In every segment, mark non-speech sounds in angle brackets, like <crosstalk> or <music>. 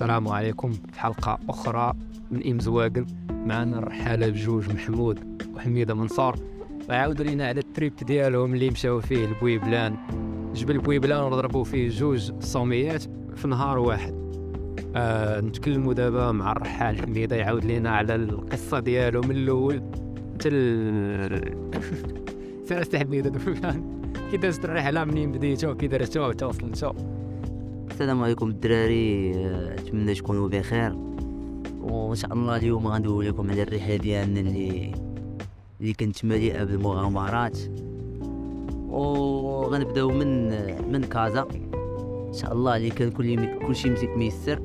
السلام عليكم في حلقة أخرى من إم زواقن. معنا الرحالة بجوج محمود وحميدة منصور ويعاودوا لينا على ال trip ديالهم اللي مشاو فيه لبويبلان جبل بويبلان وضربوا فيه جوج صوميات في نهار واحد. آه نتكلموا دابا مع الرحال حميدة يعاود لينا على القصة ديالو من الأول ال <laughs> سير حميدة كي دازت الرحلة منين بديتو؟ كي درتو حتى وصلتو؟ السلام عليكم الدراري. آه، نتمنى تكونوا بخير. وإن شاء الله اليوم غندوي لكم على الرحله ديالنا اللي اللي كانت مليئة بالمغامرات. وغنبداو من من كازا. إن شاء الله اللي كان كل كل شيء مزيك ميسر.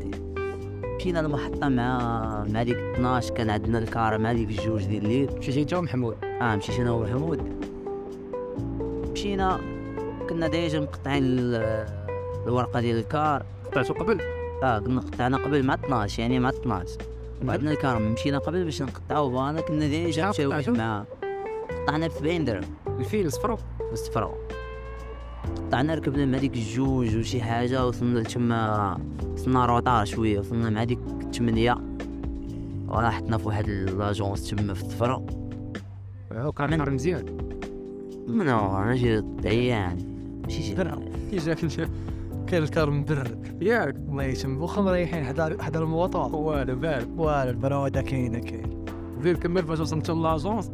مشينا المحطة مع مع ديك 12 كان عندنا الكار مع ديك الجوج ديال الليل. مشيتي انت ومحمود آه مشيت أنا ومحمود. مشينا. كنا ديجا مقطعين ال- الورقة ديال الكار. قطعتو قبل. آه كنا قطعنا قبل مع 12 يعني مع 12 وعندنا الكرم مشينا قبل باش نقطعو فانا كنا ديجا مشاو قطعتو؟ مع قطعنا ب 70 درهم. الفيل صفرو بالصفرا قطعنا ركبنا مع ديك الجوج وشي حاجة وصلنا لتما وصلنا روطار شوية وصلنا مع ديك الثمانية وراحتنا في واحد لاجونس تما في الصفرا كان نهار مزيان. من جي عيان ماشي شي كي جا كان الكار مبرد ياك. الله يتم واخا مريحين حدا حدا المواطن والو بال. والو البرودة كاينة كاين فين كمل فاش وصلت لاجونس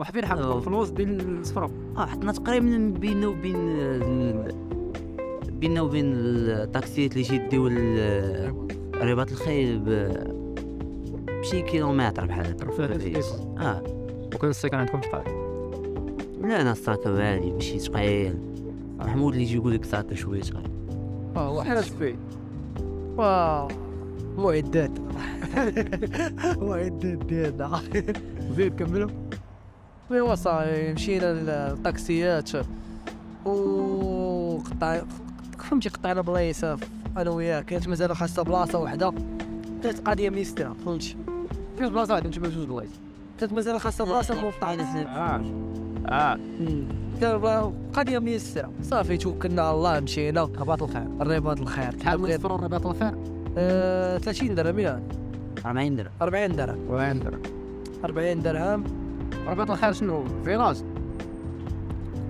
حطوا أوه. الفلوس ديال الصفرو آه حطنا تقريبا بيننا وبين بيننا وبين التاكسيات اللي يديو رباط الخيل بشي كيلومتر بحال هكا. فرق آه. وكان السكن عندكم شحال لا أنا الساكا عادي ماشي ثقيل محمود اللي يجي يقول لك ساكا شوية ثقيل آه واحد حاجة فيه واو. معدات <laughs> معدات ديالنا. فين كملوا ايوا صاحبي مشينا للطاكسيات و قطع فهمتي قطعنا بلايص أنا وياك. كانت مازال خاصها بلاصة وحدة. كانت قضية ميسترا فهمتي فين بلاصة عندهم تما جوج بلايص كانت مازال خاصها بلاصة موطعنا آه. آه. كان بلا- قضيه ميسره صافي توكلنا على الله مشينا. رباط الخير الرباط الخير شحال من رباط الخير آه 30 درهم يعني 40 درهم. 40 درهم. وين درهم. 40 درهم. رباط الخير شنو؟ فيلاج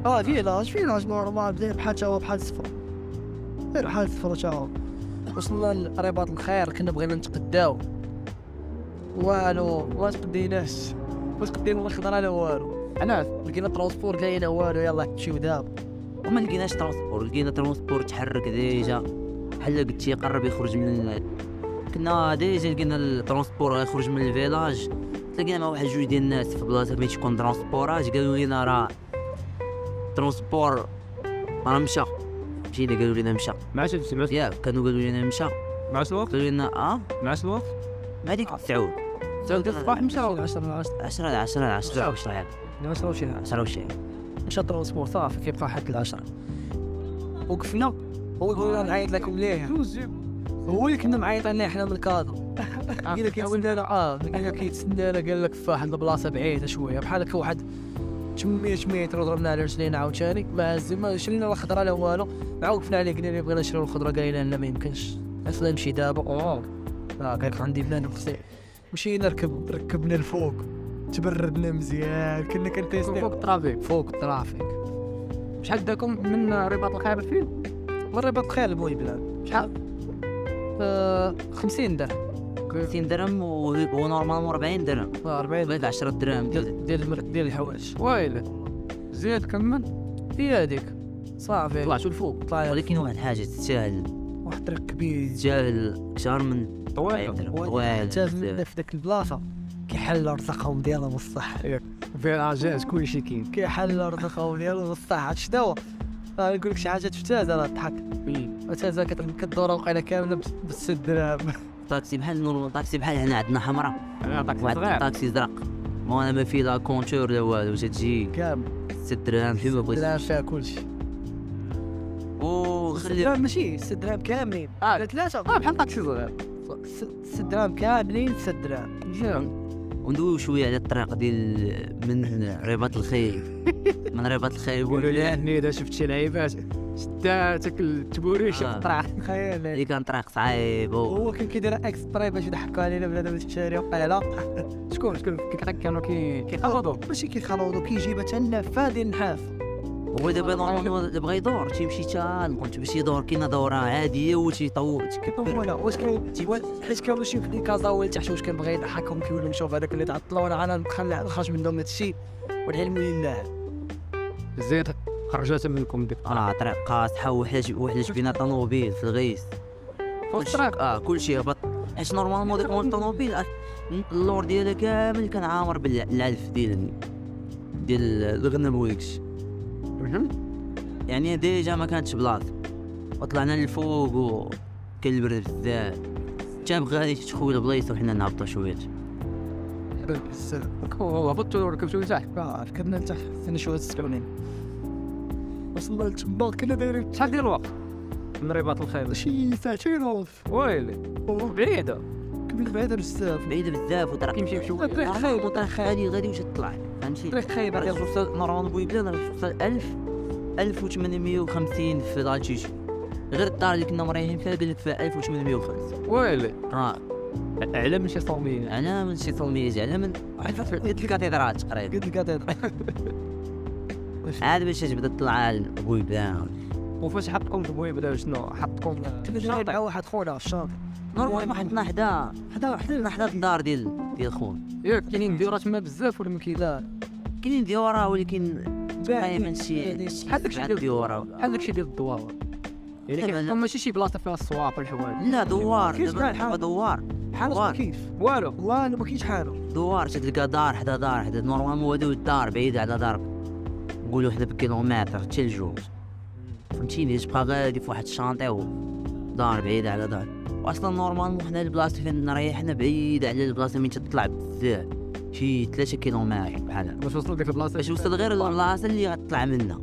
آه village village normal زي بحال تا هو بحال صفرو. غير بحال صفرو تا هو وصلنا لرباط الخير كنا بغينا نتقداو. والو ما تقديناش ما تقدينا لا خضره لا والو. انا لقينا transport لقينا والو يلا نمشيو دابا وما لقيناش transport لقينا transport تحرك déjà. بحال قلت يقرب يخرج من كنا déjà لقينا ال transport يخرج من ال village. تلاقينا مع واحد جوج ديال الناس في بلاصة فين تكون ترونسبورات قالوا لنا راه transport راه مشى. مشينا قالوا لنا مشى. مع شي مع ياك كانوا قالوا لنا مشى. مع الوقت قالوا لنا آه؟ مع الوقت مع ديك التسعود سالت الصباح مشى 10 10 10 10 10 10 10 يعني 10 وشي 10 وشي مشى transport صافي كيبقى حد العشرة وقفنا. هو يقول لنا نعيط لكم ليه؟ هو اللي كنا معيطين ليه حنا من الكادو لقينا كيتسنانا آه لقينا كيتسنانا قال لك في واحد البلاصه بعيده شوية. بحال هكا واحد 800 متر وضربنا على رجلينا عاوتاني ما هز- ما شرينا لا خضره لا والو. مع وقفنا عليه قلنا له بغينا نشريو الخضرة قال لنا لا ما يمكنش. أصلا نمشي دابا آه قال لك عندي بلان خصي مشينا ركب ركبنا الفوق تبردنا مزيان كنا كنتيستي فوق الترافيك فوق الترافيك شحال داكم من رباط الخير الفيل مرة بتخيل المهم بلان شحال آه 50 درهم. 50 درهم وهو نورمالمون 40 درهم. آه 40 بغيت 10 درهم. ديال ديال ديال الحوايج. ويلي. زيد كمل هي هذيك صافي. طلعتوا الفوق؟ طلع ولكن واحد الحاجة تستاهل واحد ترك كبير تستاهل أكثر من 40 درهم. طويل. جاز من في ذاك البلاصة. كيحل رزقهم ديالهم بالصح فيلاجات كلشي كاين كيحل رزقهم ديالهم عرفت شنو هو؟ نقول لك شي حاجة تفتازه راه تضحك تفتازه كدور وقيلة كاملة ب 6 دراهم طاكسي بحال normal طاكسي بحال هنا عندنا حمراء. واحد طاكسي زرق. ما أنا ما في لا compteur لا والو تجي كامل. 6 درهم فيما 6 دراهم بغيت فيها كلشي. وخلي لا ماشي 6 دراهم كاملين. آه. ثلاثة. آه بحال طاكسي صغير. 6 دراهم كاملين 6 دراهم. وندويو شوية على الطريق ديال من رباط الخيل <laughs> من رباط الخيل يقولوا لي أني إذا شفت شي لعيبات شداتك التبوريش آه. طرح تخيل. اللي كان طريق صعيب. هو كان كيدير extra باش يضحكوا علينا بنادم في الشارع. وقال لا. شكون؟ شكون؟ كانوا كي كيخلطوا. ماشي كيخلطوا كيجيب حتى النافه ديال النحاس هو دابا normalement اللي بغا يدور تيمشي تا البنت باش يدور كاينة دورة عاديه وتيطول ولا واش كان حيت كانوا شي في كازا ولا تحت واش كان بغى يضحكهم كيقول لهم شوف هذاك اللي تعطلوا أنا أنا نخرج منهم هذا الشيء والعلم لله زيد خرجت منكم ديك راه طريق قاصحه وحده وحده بين طوموبيل في الغيس. فوق الطريق. آه كلشي هبط حيت normalement ديك الطوموبيل آه، اللور ديالها كامل كان عامر بالعلف ديال ديال الغنم وداكشي يعني déjà ما كانتش بلاصه وطلعنا للفوق وكان البرد بزاف جاب غادي تخوي البلايص وحنا نهبطوا شوية. بزاف هبطتوا وركبتوا لتحت ركبنا لتحت. حنا شوية السكونين وصلنا لتما كنا دايرين. شحال ديال الوقت؟ من رباط الخيل شي ساعتين ونص. ويلي. بعيدة. كنا بعيدة بزاف بعيدة بزاف وطريق يمشي بشوية طريق خايب. وطريق غادي غادي واش تطلع. فهمتي؟ طريق خايب. راه توصل نورمالمون بويبلان راه توصل 1000 1850 في لالتيتي غير الدار اللي كنا مريحين فيها قال لك فيها 1850 ويلي؟ راه. على من شي صومية على من شي صومية على من عرفت قلت الكاتدرال تقريبا قلت لك هذا عاد باش تبدا تطلع البويبلان وفاش حطكم في بويبدا شنو؟ حطكم جاي مع واحد خونا في الشاطئ. نورمالمون حطنا حدا. حدا حدا الدار ديال ديال خونا ياك كاينين ديورات ما بزاف ولا ما كاين لا كاينين ديورا ولكن دائما شي بحال داكشي ديال ديورا بحال داكشي ديال الدوار. يعني لا، لا. كيحطهم ماشي شي بلاصة فيها الصواق والحوايج لا دوار. كيف دابا؟ دوار. دوار. كيف والو. والو ما كاينش حالو دوار تلقى دار حدا دار حدا. normalement هادو الدار بعيدة على دار. نقولوا حدا بكيلومتر حتى لجوج فهمتيني؟ تبقى غادي في واحد ال chantier دار بعيدة على دار. واصلا normalement حنا البلاصة فين نريحنا بعيدة على البلاصة من تطلع بزاف شي ثلاثة كيلومتر بحال هكا. باش وصل ديك البلاصة؟ باش وصل غير البلاصة اللي غتطلع منها.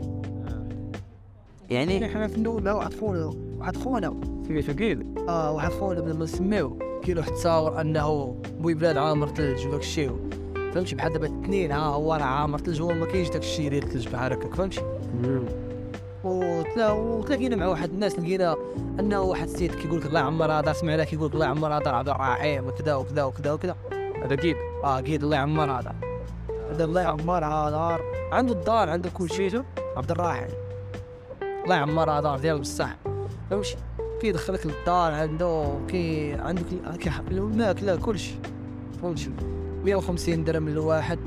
يعني حنا في النوبة واحد خونا واحد خونا. في فقيل آه واحد خونا بلا ما نسميو كاين واحد تصاور أنه بويبلان عامر ثلج وداك الشيء. فهمتي؟ بحال دابا اثنين ها هو راه عامر ثلج هو ما كاينش داك الشيء ديال الثلج بحال هكاك فهمتي؟ وتلاقينا مع واحد الناس لقينا أنه واحد السيد كيقول لك الله يعمر هذا سمعنا كيقول لك الله يعمر هذا عبد الرحيم وكذا وكذا وكذا وكذا. هذا كيد آه قيد الله يعمر هذا. هذا الله يعمر هذا عنده الدار عنده كل شيء. عبد الرحيم الله يعمر هذا ديال بصح فهمتي كيدخلك للدار عنده كي كيحط الماكلة كل شيء فهمتي 150 درهم للواحد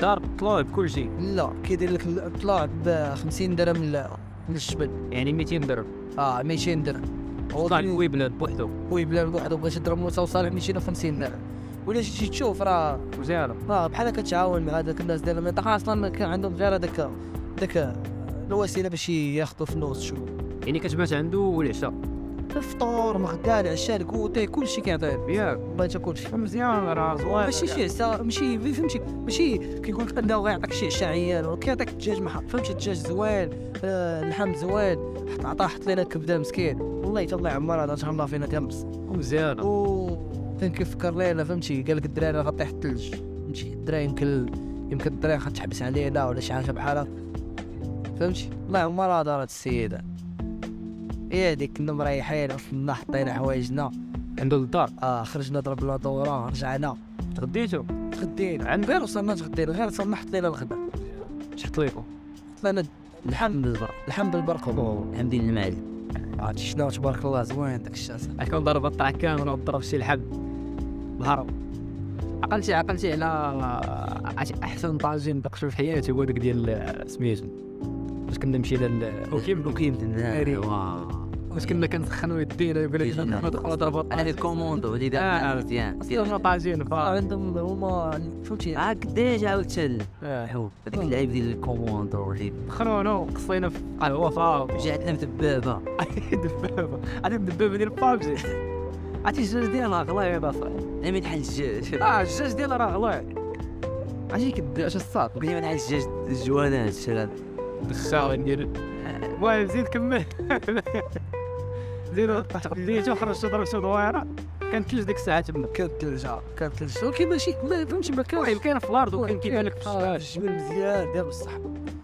دار طلوع بكل شيء. لا كيدير لك الطلاع ب 50 درهم للجبل يعني 200 درهم. آه 200 درهم. طلع بويبلان بوحدو. هو بلا بوحدو بغيت يضرب توصل 250 درهم. ولا جيتي تشوف راه. مزيانة آه بحال كتعاون مع هذاك الناس ديال المنطقة أصلا كان عندهم غير هذاك داك الوسيله باش ياخذوا فلوس شو يعني كتبات عنده العشاء الفطور مغدا العشاء ال goûter كلشي كيعطيه ياك بغيت كلشي. مزيان راه زوين. ماشي شي عشاء ماشي فهمتي ماشي كيقول لك انه غيعطيك شي عشاء عيان ولا كيعطيك الدجاج محط فهمتي الدجاج زوين آه اللحم زوين حط عطاه حط لنا كبدة مسكين. والله حتى الله يعمر هذا شهر الله فينا تيمس. مزيانة و كان كيفكر لينا فهمتي؟ قال لك الدراري غطيح الثلج فهمتي الدراري يمكن يمكن الدراري غتحبس علينا ولا شي حاجة بحال هكا. فهمتي؟ الله يعمر هذا هاد السيدة. هي هذيك كنا مريحين وصلنا حطينا حوايجنا. عنده الدار؟ آه خرجنا ضربنا دوره رجعنا. تغديتو؟ تغدينا. عند غير وصلنا تغدينا غير وصلنا حطينا الغدا شحط ليكم حطينا الحمد بالبرق الحمد بالبرق الحمد لله المعلم. عرفتي شنو؟ تبارك الله زوين داك الشاس كون ضرب الطاع كامل وضرب شي لحم. الهرب عقلتي عقلتي على أحسن طاجين دقشو في حياتي هو داك ديال سميتو فاش كنا مشينا لوكيم ناري. واو فاش كنا كنسخنوا يدينا يقول لك يدينا. ندخلوا ضربة أنا في الكوموندو اللي آه. دار مزيان أصلا طاجين فا. عندهم هما فهمتي؟ عاد قداش عاود تل آه. حو هذيك اللعيب ديال الكوموندو اللي خرونو قصينا في قهوة فا. جاتنا مدبابه دبابة. <laughs> هذه الدبابه ديال بابجي عرفتي الجاج ديالها غلاي صاحبي لا ما تحل الدجاج آه الجاج ديالها راه غلاي عرفتي كداش الصاط بغينا ما تحل الدجاج الجوانات شرا الشاغل ديال المهم زيد كمل. زيد ديتو خرجت ضربت دويرة. كانت ثلج ديك الساعة تما. كانت تلجا كانت تلجا ولكن ماشي ما فهمتي ما كانش. المهم كاين في الأرض وكاين كيبان لك في الجبل مزيان. ديال بصح.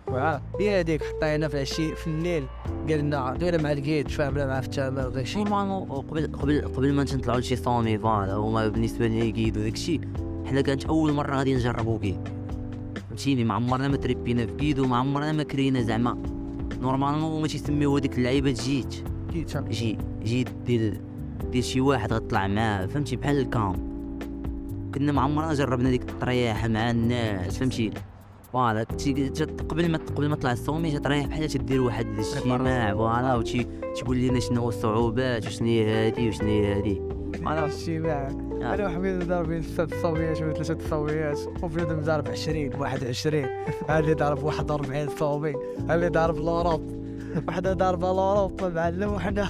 معاه هي هذيك حطينا في العشي في الليل قال لنا دوينا مع ال guide فهمنا معاه في التمر وداك الشيء قبل قبل قبل ما نطلعوا لشي sommet voilà هما بالنسبة لي guide وداك الشيء حنا كانت أول مرة غادي نجربوا guide فهمتيني؟ ما عمرنا ما تريبينا في guide وما عمرنا ما كرينا زعما. normalement هما تيسميو هذيك اللعيبة gîte. جي gîte ديال ديال شي واحد غتطلع معاه فهمتي؟ بحال ال camp كنا ما عمرنا جربنا ديك الطريحه مع الناس فهمتي؟ فوالا قبل ما قبل ما طلع الصومي تريح بحال تدير واحد الاجتماع فوالا وتي تقول لنا شنو هو الصعوبات وشنو هي هادي وشنو هي هادي. أنا الشيء آه. أنا وحميد ضاربين ثلاث صوميات ولا ثلاثة صوميات وبنادم ضارب 20 21 اللي ضارب 41 صومي اللي ضارب لوروب وحده ضاربه لوروب معلم وحنا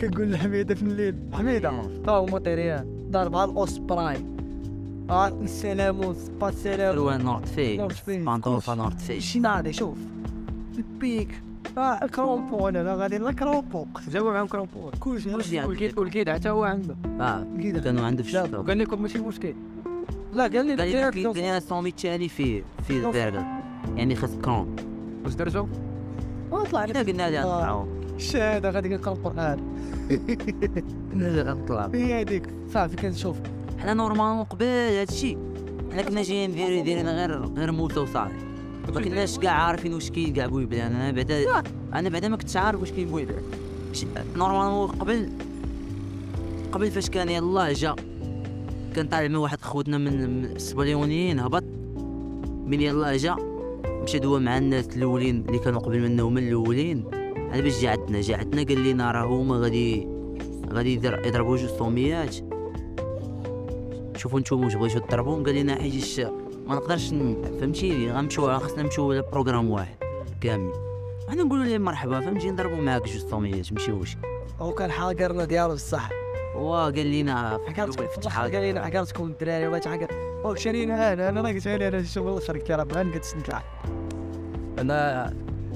كنقول لحميده في الليل حميده تا هو مطيريان. ضاربها الأوس برايم آه السلام با السلام روان نورت في نورت فيه. بانطوفا نورت في شي نادي شوف. البيك آه الكرومبون أنا غادي الكرومبون جاوا معاهم كرومبور كلشي كلشي. والكيد والكيد حتى هو عنده. آه كيدا. كانوا عنده في الشتا وقال لكم ماشي مشكل. لا قال لي قال لي قال لي الصومي الثاني فيه فيه البرغل يعني خاص كرون واش درتو؟ طلع حنا قلنا لها آه. نطلعوا الشهادة غادي نقرا القرآن. <laughs> قلنا لها نطلعوا هي هذيك. صافي كنشوف. حنا normalement قبل هادشي. حنا كنا جايين دايرين غير غير موتة وصافي ما كناش كاع عارفين واش كاين كاع بويبلان أنا بعدا أنا بعدا ما كنتش عارف واش كاين بويبلان normalement قبل قبل فاش كان يلاه جا كان طالع مع واحد خوتنا من من السبليونيين هبط. من يلاه جا مشى دوا مع الناس الأولين اللي كانوا قبل منه هما الأولين. هذا باش جا عندنا جا عندنا قال لنا راه هما غادي غادي يضر- يضربوا جوج صوميات. شوفوا نتوما واش بغيتو تضربوهم. قال لنا حيت ما نقدرش فهمتيني غنمشيو خاصنا نمشيو لبروغرام واحد كامل. حنا نقولوا لهم مرحبا فهمتي؟ نضربوا معاك جوج صوميات مشيوش هو كان حاقرنا ديالو بصح. هو قال لنا في حكرتكم قال لنا حكرتكم الدراري ولا حكر أو شرينا أنا أنا قلت لي أنا شوف الله خرجت راه بغا نقدس نطلع أنا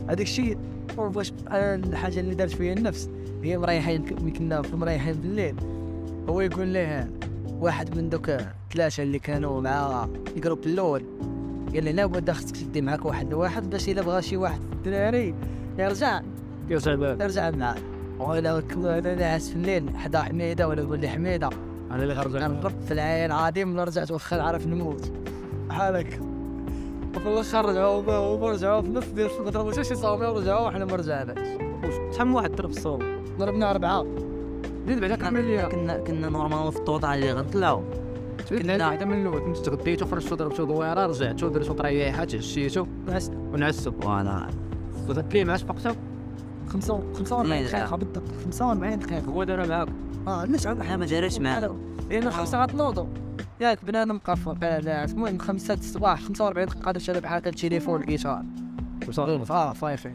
هذاك الشيء واش أنا الحاجة اللي دارت فيا النفس هي مريحين كنا في مريحين بالليل. هو يقول ليه واحد من دوك ثلاثة اللي كانوا مع الجروب الأول. قال لي لا بدا خصك تدي معاك واحد لواحد باش إلا بغى شي واحد الدراري. يرجع يرجع باب يرجع معاه وأنا أنا ناعس في الليل حدا حميدة وأنا نقول لي حميدة؟ أنا اللي خرج نضرب في العين عادي من رجعت واخا نعرف نموت. بحالك وفي الآخر رجعوا هما رجعوا في نص ديال الصبح ضربوا شي صومي ورجعوا وحنا ما رجعناش. شحال من واحد ضرب الصوم. ضربنا أربعة. زيد بعدا كمل ليها كنا كنا نورمالمون في الطوطه اللي غنطلعوا كنا حتى من الأول. كنت تغديتو فرشتو ضربتو دويره رجعتو درتو طريحه تعشيتو ونعسو فوالا وغدت ليه معاش بقتو 45 لا، لا. دقيقة. بالضبط 45 دقيقة. هو دار معاك آه عندنا حنا ما جاريش معنا لأن خمسة غتنوضوا ياك بنادم مقفل لا. المهم خمسة الصباح 45 دقيقة. درت أنا بحال التليفون الجيتار. وصافي آه فايفي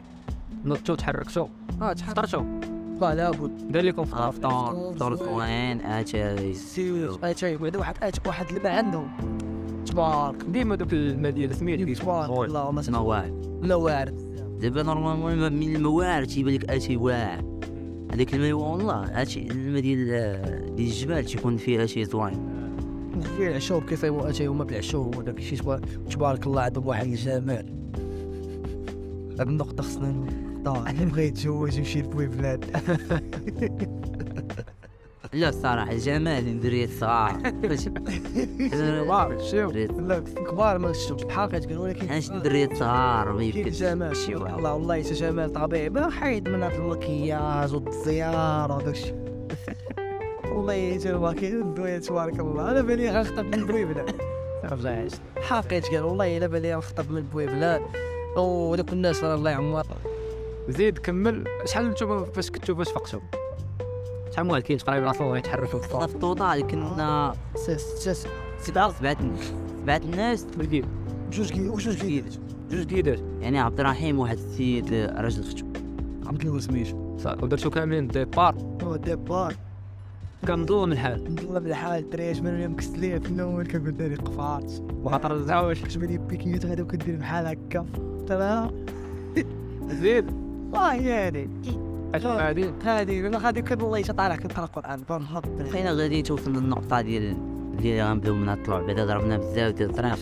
نضتو تحركتو آه تحط لا لابد دار لكم فطور فطور القرآن اتاي سيريوس اي شيء بعدا واحد أج- واحد اللي ما عندهم. تبارك. ديما دوك المدينة سميت تبارك. الله ما تسمى واعر لا وارد. دابا نورمالمون من المواعر تيبان لك اتي واعر هذاك الماء والله اتي الماء ديال ديال الجبال تيكون فيه اتي زوين. في العشوب كيف هو اتي هما بالعشوب وداك الشيء تبارك تبارك الله عندهم واحد الجمال. هاد النقطة خصنا نختار اللي بغى يتزوج يمشي لبويبلاد لا الصراحه الجمال الدريه الصغار كبار شوف دريت لا كبار ما شفتش بحال كتقول ولكن حنا شي دريه صغار ما يمكنش جمال والله والله يسا جمال طبيعي ما حيد من هاد المكياج والزيارة وداك الشيء والله يجربها كي الدنيا تبارك الله أنا بالي غنخطب من بويبلان رجعت حقيت قال والله الا بالي غنخطب من بويبلان ودوك الناس الله يعمر زيد كمل. شحال نتوما فاش كنتو فاش فقتو شحال من واحد كاين تقريبا راسو يتحركوا في ال total كنا سبعة سبعة سبعة الناس. الكيد جوج كي وجوج كي؟ جوج كيدات يعني عبد الرحيم واحد السيد راجل ختو عبد الله سميتو. صافي. ودرتو كاملين ديبار؟ ديبار. كنضو من الحال. والله بالحال دريش من اليوم كست ليه في الأول كنقول داري قفات وخاطر رجعوش كتبان لي بيكيات غادي وكدير بحال هكا. ترى زيد. هي هادي اش غادي هادي أنا غادي كان والله طالع كنقرا القرآن. بنهض بقينا غادي توصل للنقطة ديال اللي غنبداو من نطلعوا بعدا ضربنا بزاف ديال الطريق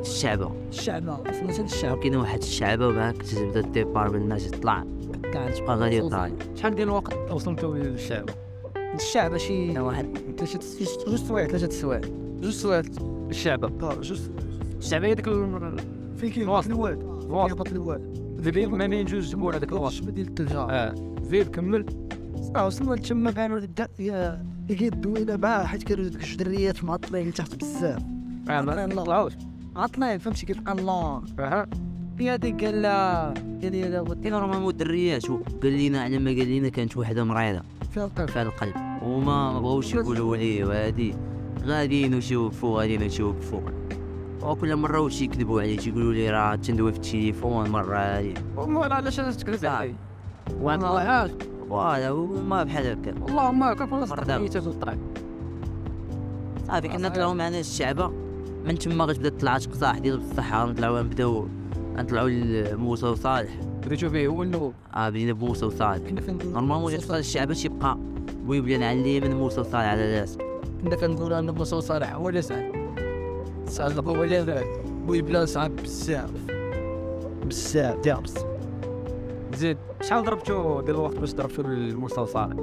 الشعبة. الشعب. فهمت الشعب كاين واحد الشعبة وهاك تبدأ الديبار من الناس تطلع تبقى غادي طالع شحال ديال الوقت وصلتوا للشعب الشعب؟ شي واحد. ثلاثة جوج سوايع. ثلاثة سوايع. جوج سوايع الشعب. آه جوج الشعب هي ديك فين كاين. الواد. يهبط الواد ديال ما بين جوج جمهور هذاك الشبه ديال الثلجة آه زيد كمل آه وصلنا لتما كانوا يا هي دوينا معاه حيت كانوا ديك الجدريات معطلين لتحت بزاف آه ما طلعوش عطلين فهمتي كيف الله أها هي هذيك قال لا قال لي لا كاين نورمالمون الدريات وقال لنا على ما قال لنا كانت وحده مريضه فيها القلب في هذا القلب وما ما بغاوش يقولوا ليه وهادي غاديين وشي وقفوا غاديين وشي وقفوا وكل مرة وشي يكذبوا عليه تيقولوا لي راه تندوي في التليفون مرة. والله علاش تكذب علي وأنا والله voilà وما بحال هكا اللهم والله مرة صدقني في الطريق صافي كنا نطلعوا معنا الشعبة. من تما غتبدا تطلع قصاح ديال الصحه نطلعوا نبداو نطلعوا لموسى وصالح. بديتو فيه؟ هو إنه آه بدينا بموسى وصالح. كنا فين normalement جات الشعبة تيبقى بويبلان على اليمين موسى وصالح على اليسار كنا كنقول ان موسى صالح هو اللي سعد هو صعب بزاف بزاف زيد شحال ضربتو ديال الوقت باش ضربتو للمستوى صالح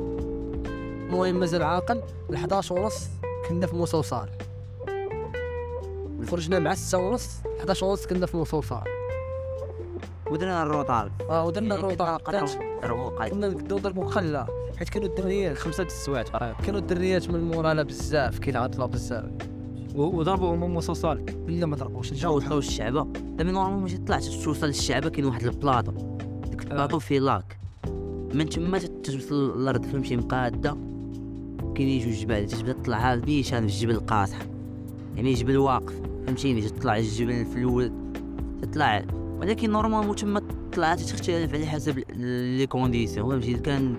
المهم مازال عاقل ل 11 ونص كنا في موسى وصالح خرجنا مع 6 ونص 11 ونص كنا في موسى وصالح ودرنا الروطار آه ودرنا الروطه الروطار كنا نقدروا نضربوا خلا حيت كانوا الدريات خمسة د السوايع كانوا الدريات من مورانا بزاف كيلعطلوا بزاف وضربوا هما موسى صالح لا ما ضربوش جاو وصلوا الشعبة. دابا normalement ماشي طلعت توصل للشعبه كاين واحد البلاطو ديك البلاطو فيه lac. من تما توصل الأرض فهمتي مقادة. كاينين جوج جبال تبدا تطلع بيشان في الجبل القاصح. يعني جبل واقف فهمتيني تطلع الجبل في الأول تطلع. ولكن normalement تما طلعت تختلف على حسب les conditions فهمتي. كان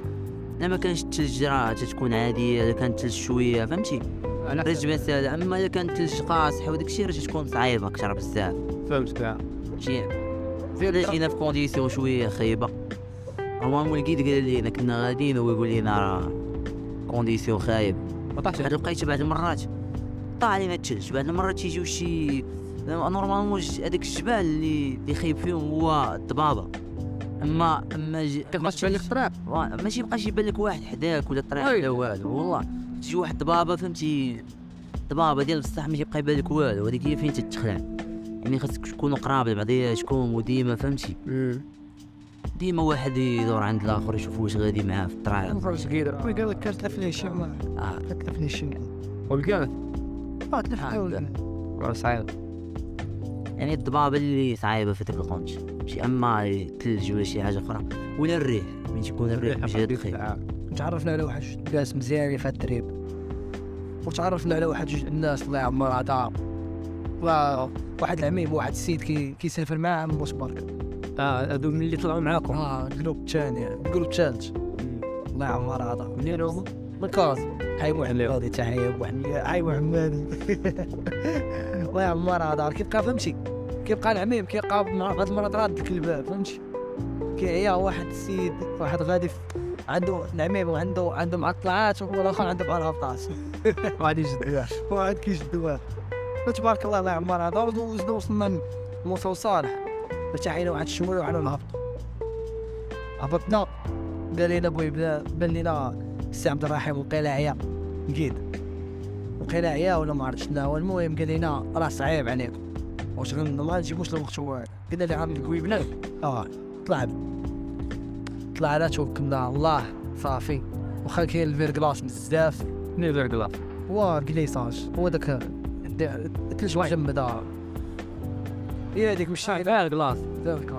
لا ما كانش الثلج راه تتكون عادية إلا كان الثلج شوية فهمتي. أنا رجع سهل أما الا كان الثلج قاصح وداك الشيء راه تكون صعيبة أكثر بزاف. فهمت كاع. شي. الا جينا في كونديسيون شوية خايبة. normalement ال guide قال لينا كنا غاديين وهو يقول لنا راه condition خايب. ما طاحش بعد لقيت بعض المرات. طاح علينا الثلج بعض المرات تيجيو شي normalement هذاك الجبال اللي اللي خايب فيهم هو الضبابة. أما أما كيفاش تبان لك الطريق ماشي يبقاش يبان لك واحد حداك ولا الطريق وي. ولا والو. والله. تجي واحد ضبابه فهمتي؟ ضبابه ديال بصح ماشي يبقى يبان لك والو هذيك هي فين تتخلع؟ يعني خاصك تكونوا قراب لبعضياتكم وديما فهمتي؟ ديما واحد يدور عند الآخر يشوف واش غادي معاه في الطريق. فرش كيدر قال لك كتلف لي شي آه. كتلف لي شي والكاع آه تلف حاول صعيب. يعني الضبابة اللي صعيبة في ديك القنت. شي أما الثلج ولا شي حاجة أخرى. ولا الريح. من تكون الريح ماشي هاد الخير تعرفنا على واحد جوج ناس مزيانين في ال trip. وتعرفنا على واحد جوج الناس الله يعمرها دار واحد العميم واحد السيد كي كيسافر معاه من بوسبارك آه هادو من اللي طلعوا معاكم. آه ال groupe الثاني ال groupe الثالث الله يعمرها دار منين هما؟ من كازا حي محمد تحية محمد. حي محمد. <laughs> الله يعمرها دار كيبقى فهمتي؟ كيبقى العميم؟ كيبقى مع هاد المرة راد لك الباب فهمتي كيعيا واحد السيد واحد غادي في- عنده العميم وعنده عنده معطلات وهو الآخر عنده بحال هبطات غادي يجد واحد كيشد واحد تبارك الله الله يعمرها دار دوزنا وصلنا لموسى وصالح فتحينا واحد الشمول وعنا نهبطو هبطنا. قال لنا بوي بان لنا السي عبد الرحيم نقيد وقيل عيا ولا ما عرفت شنو المهم قال لنا راه صعيب عليكم. واش ما نجيبوش الوقت هو قلنا لي عم الكوي بلاد آه طلع طلعنا توكلنا على الله صافي واخا كاين الفير كلاس بزاف ذاك لا هو كليساج هو داك الثلج دار هي هذيك مش كلاص ذاك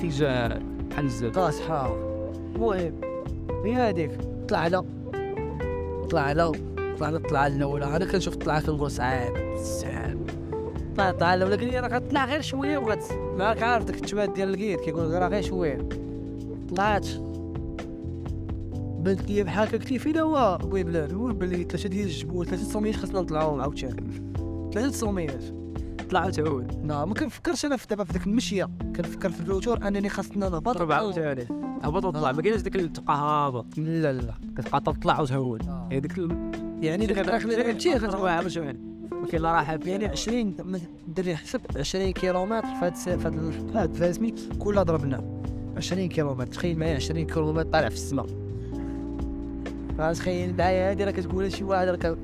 تيجا قاس حار المهم هي هذيك طلعنا طلعنا طلعنا طلع الاولى أنا كنشوف طلع كنقول صعيب صعيب طلع طلع الاولى قال لي راه غطلع غير شوية وغت ماك عارف داك التبات ديال ال guide كيقول راه غير شوية طلعت. بنت لي بحال هكا قلت لي فين هو. بويبلان هو بلي ثلاثة ديال الجبول ثلاثة سوميات خاصنا نطلعوهم عاوتاني. ثلاثة سوميات طلعت هو لا ما كنفكرش أنا في دابا في ديك المشية. كنفكر في ال retour أنني خاصنا نهبط ضرب عاوتاني. هبط وطلع. ما كاينش ديك التبقى هابط. لا لا. كتبقى تطلع وتهون آه. هي ديك يعني فهمتي غتبقى باش يعني ولكن لا راح يعني 20 الدري حسب 20 كيلومتر في هاد الس- في هاد ال- في هاد فاسمي كلها ضربنا. 20 كيلومتر. تخيل معايا 20 كيلومتر طالع في السماء. تخيل معايا هادي راه كتقول شي واحد راه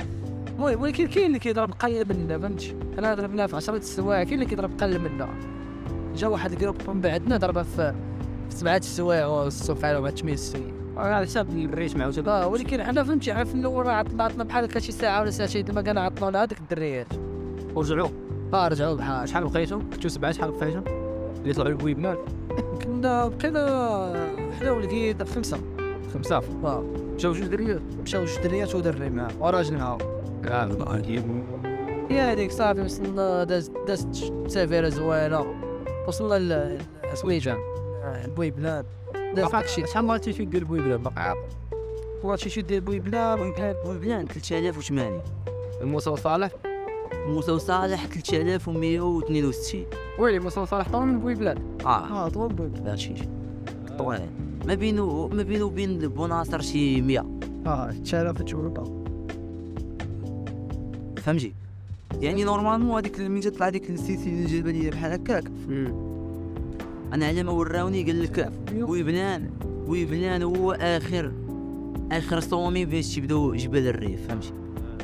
المهم ولكن كاين اللي كيضرب قلب منا فهمتي أنا ضربنا في 10 السوايع كاين اللي كيضرب قلب منا. جا واحد الجروب من بعدنا ضربه في في سبعة السوايع والصوف على واحد 8 السوايع على حساب الريش مع آه ولكن حنا فهمتي عارف الأول راه عطلاتنا بحال هكا شي ساعة ولا ساعتين ما كان عطلونا هذاك الدريات ورجعوا. آه رجعوا بحال شحال بقيتهم كنتو سبعة شحال بقيتهم اللي طلعوا البويبنان كنا بقينا حنا ولقيت خمسة. خمسة؟ آه مشاو جوج دريات؟ مشاو جوج دريات ودري معاه؟ وراجل معاهم آه هي هذيك صافي وصلنا دازت دازت سافيرة زوينة. وصلنا ل سويجان البويبلان دازت داكشي. شحال مرات في دير البويبنان باقي عاطل والله شي شي ديال بويبلان بويبلان بلان 3008 موسى صالح موسى وصالح 3162 ويلي موسى صالح طول من بويبلان آه. آه طول بويبلان هادشي طويل. ما بينو ما بينو وبين بوناصر شي 100 آه تشالا في الجوله فهمتي؟ يعني normalement هذيك من تطلع ديك السلسله الجبليه بحال هكاك. أنا على ما وراوني قال لك ويبلان ويبلان هو اخر آخر sommet باش تبداو جبال الريف فهمتي؟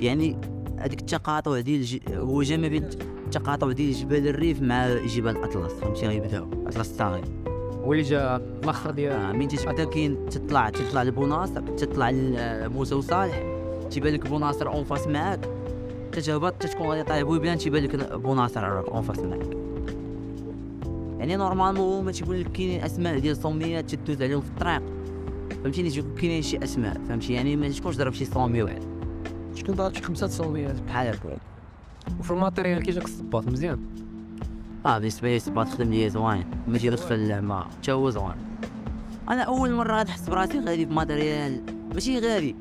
يعني هذيك التقاطع ديال. هو جا ما بين التقاطع ديال جبال الريف مع جبال الأطلس فهمتي؟ غيبداو اطلس الصغير واللي جا الآخر ديال؟ آه من تتبدا كاين تطلع تطلع لبوناصر تطلع لموسى وصالح تيبان لك بوناصر en face معاك. تتهبط تتكون غادي طايح بويبلان تيبان لك بوناصر en face معاك. يعني normalement ما تيقول لك كاينين أسماء ديال صوميات تدوز عليهم في الطريق. فهمتيني؟ تيكون كاينين شي أسماء فهمتي؟ يعني ما تكونش ضرب شي sommet واحد. شكون خمسه تصويات بحال هكا وفي الماتيريال كي جاك الصباط مزيان آه بالنسبة لي سبات خدم لي زوين ما تيدخل في اللعبه حتى هو زوين أنا اول مره نحس براسي غادي بماتيريال ماشي غادي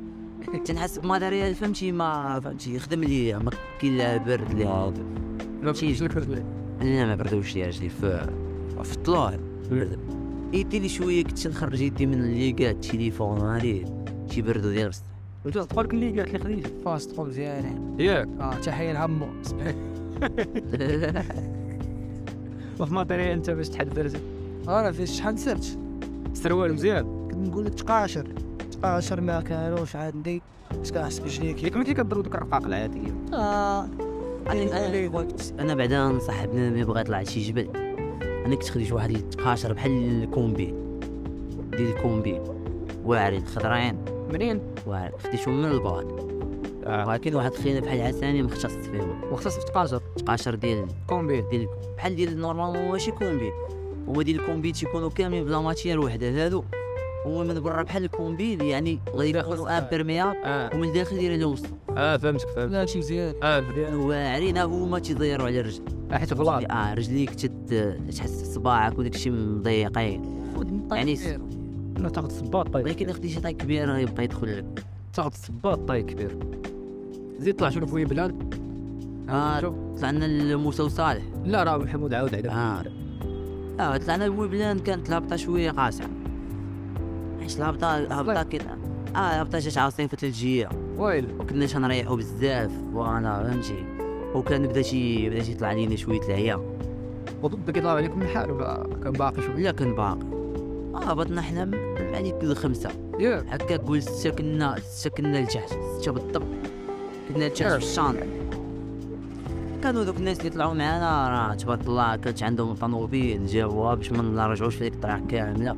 تنحس بماتيريال فهمتي ما فهمتي يخدم لي ما كاين لا برد لا شي لا ما بردوش لي رجلي في في الطلوع برد يدي لي شوية كنت نخرج يدي من الليكات التليفون هادي تيبردو ديال بصح انت تقول لي قالت لي خديجه فاست تقول مزيان ياك آه تحيه لعمو وفي ماتيريال أنت باش تحدد أنا في شحال سرت السروال مزيان كنت نقول لك تقاشر. تقاشر ما كانوش عندي. بس كنحس بجليك ياك ما كيقدروا دوك الرقاق العاديه آه أنا أنا بعدا نصح بنادم اللي بغى يطلع لشي جبل. أنا كنت خديت واحد يتقاشر بحال الكومبي. ديال ال combi. واعرين خضرين منين خديتهم من البعد. آه. ولكن واحد خينا بحال عساني مختص فيهم مختص في تقاشر تقاشر ديال combi ديال بحال ديال normalement ماشي combi هو ديال ال combi تيكونوا كاملين بلا matière وحدة. هادو هو من برا بحال ال combi يعني غادي يكونوا imperméable آه. ومن الداخل داير لهم وسط آه فهمتك فهمت لا شي مزيان. آه مزيان. واعرين هما تيضيروا على الرجل. حيت غلاط آه رجليك تحس صباعك وداك الشيء مضيقين يعني لا تاخذ الصباط طيب ولكن خدي شي طاي كبير غيبقى يدخل لك. تاخذ الصباط طيب كبير. زيد طلع شنو في بلاد آه شوف. طلعنا لموسى وصالح. لا راه محمود عاود على آه. آه طلعنا لبويبلان كانت الهبطه شوية قاصعه حيت الهبطه الهبطه كده. آه الهبطه جات عاصفة ثلجيه ويل. وكنا تنريحوا بزاف. وأنا فهمتي؟ وكان بدا شي بدا يطلع علينا شوية العيا وضد كيطلع عليكم الحال ولا كان باقي شوية؟ لا كان باقي. هبطنا حنا من عليك الخمسه ياك هكا قول ستة كنا ستة كنا لتحت ستة بالضبط كنا لتحت في الشانط كانوا دوك الناس اللي طلعوا معانا راه تبارك الله كانت عندهم طوموبيل جابوها باش ما نرجعوش في ديك الطريق كامله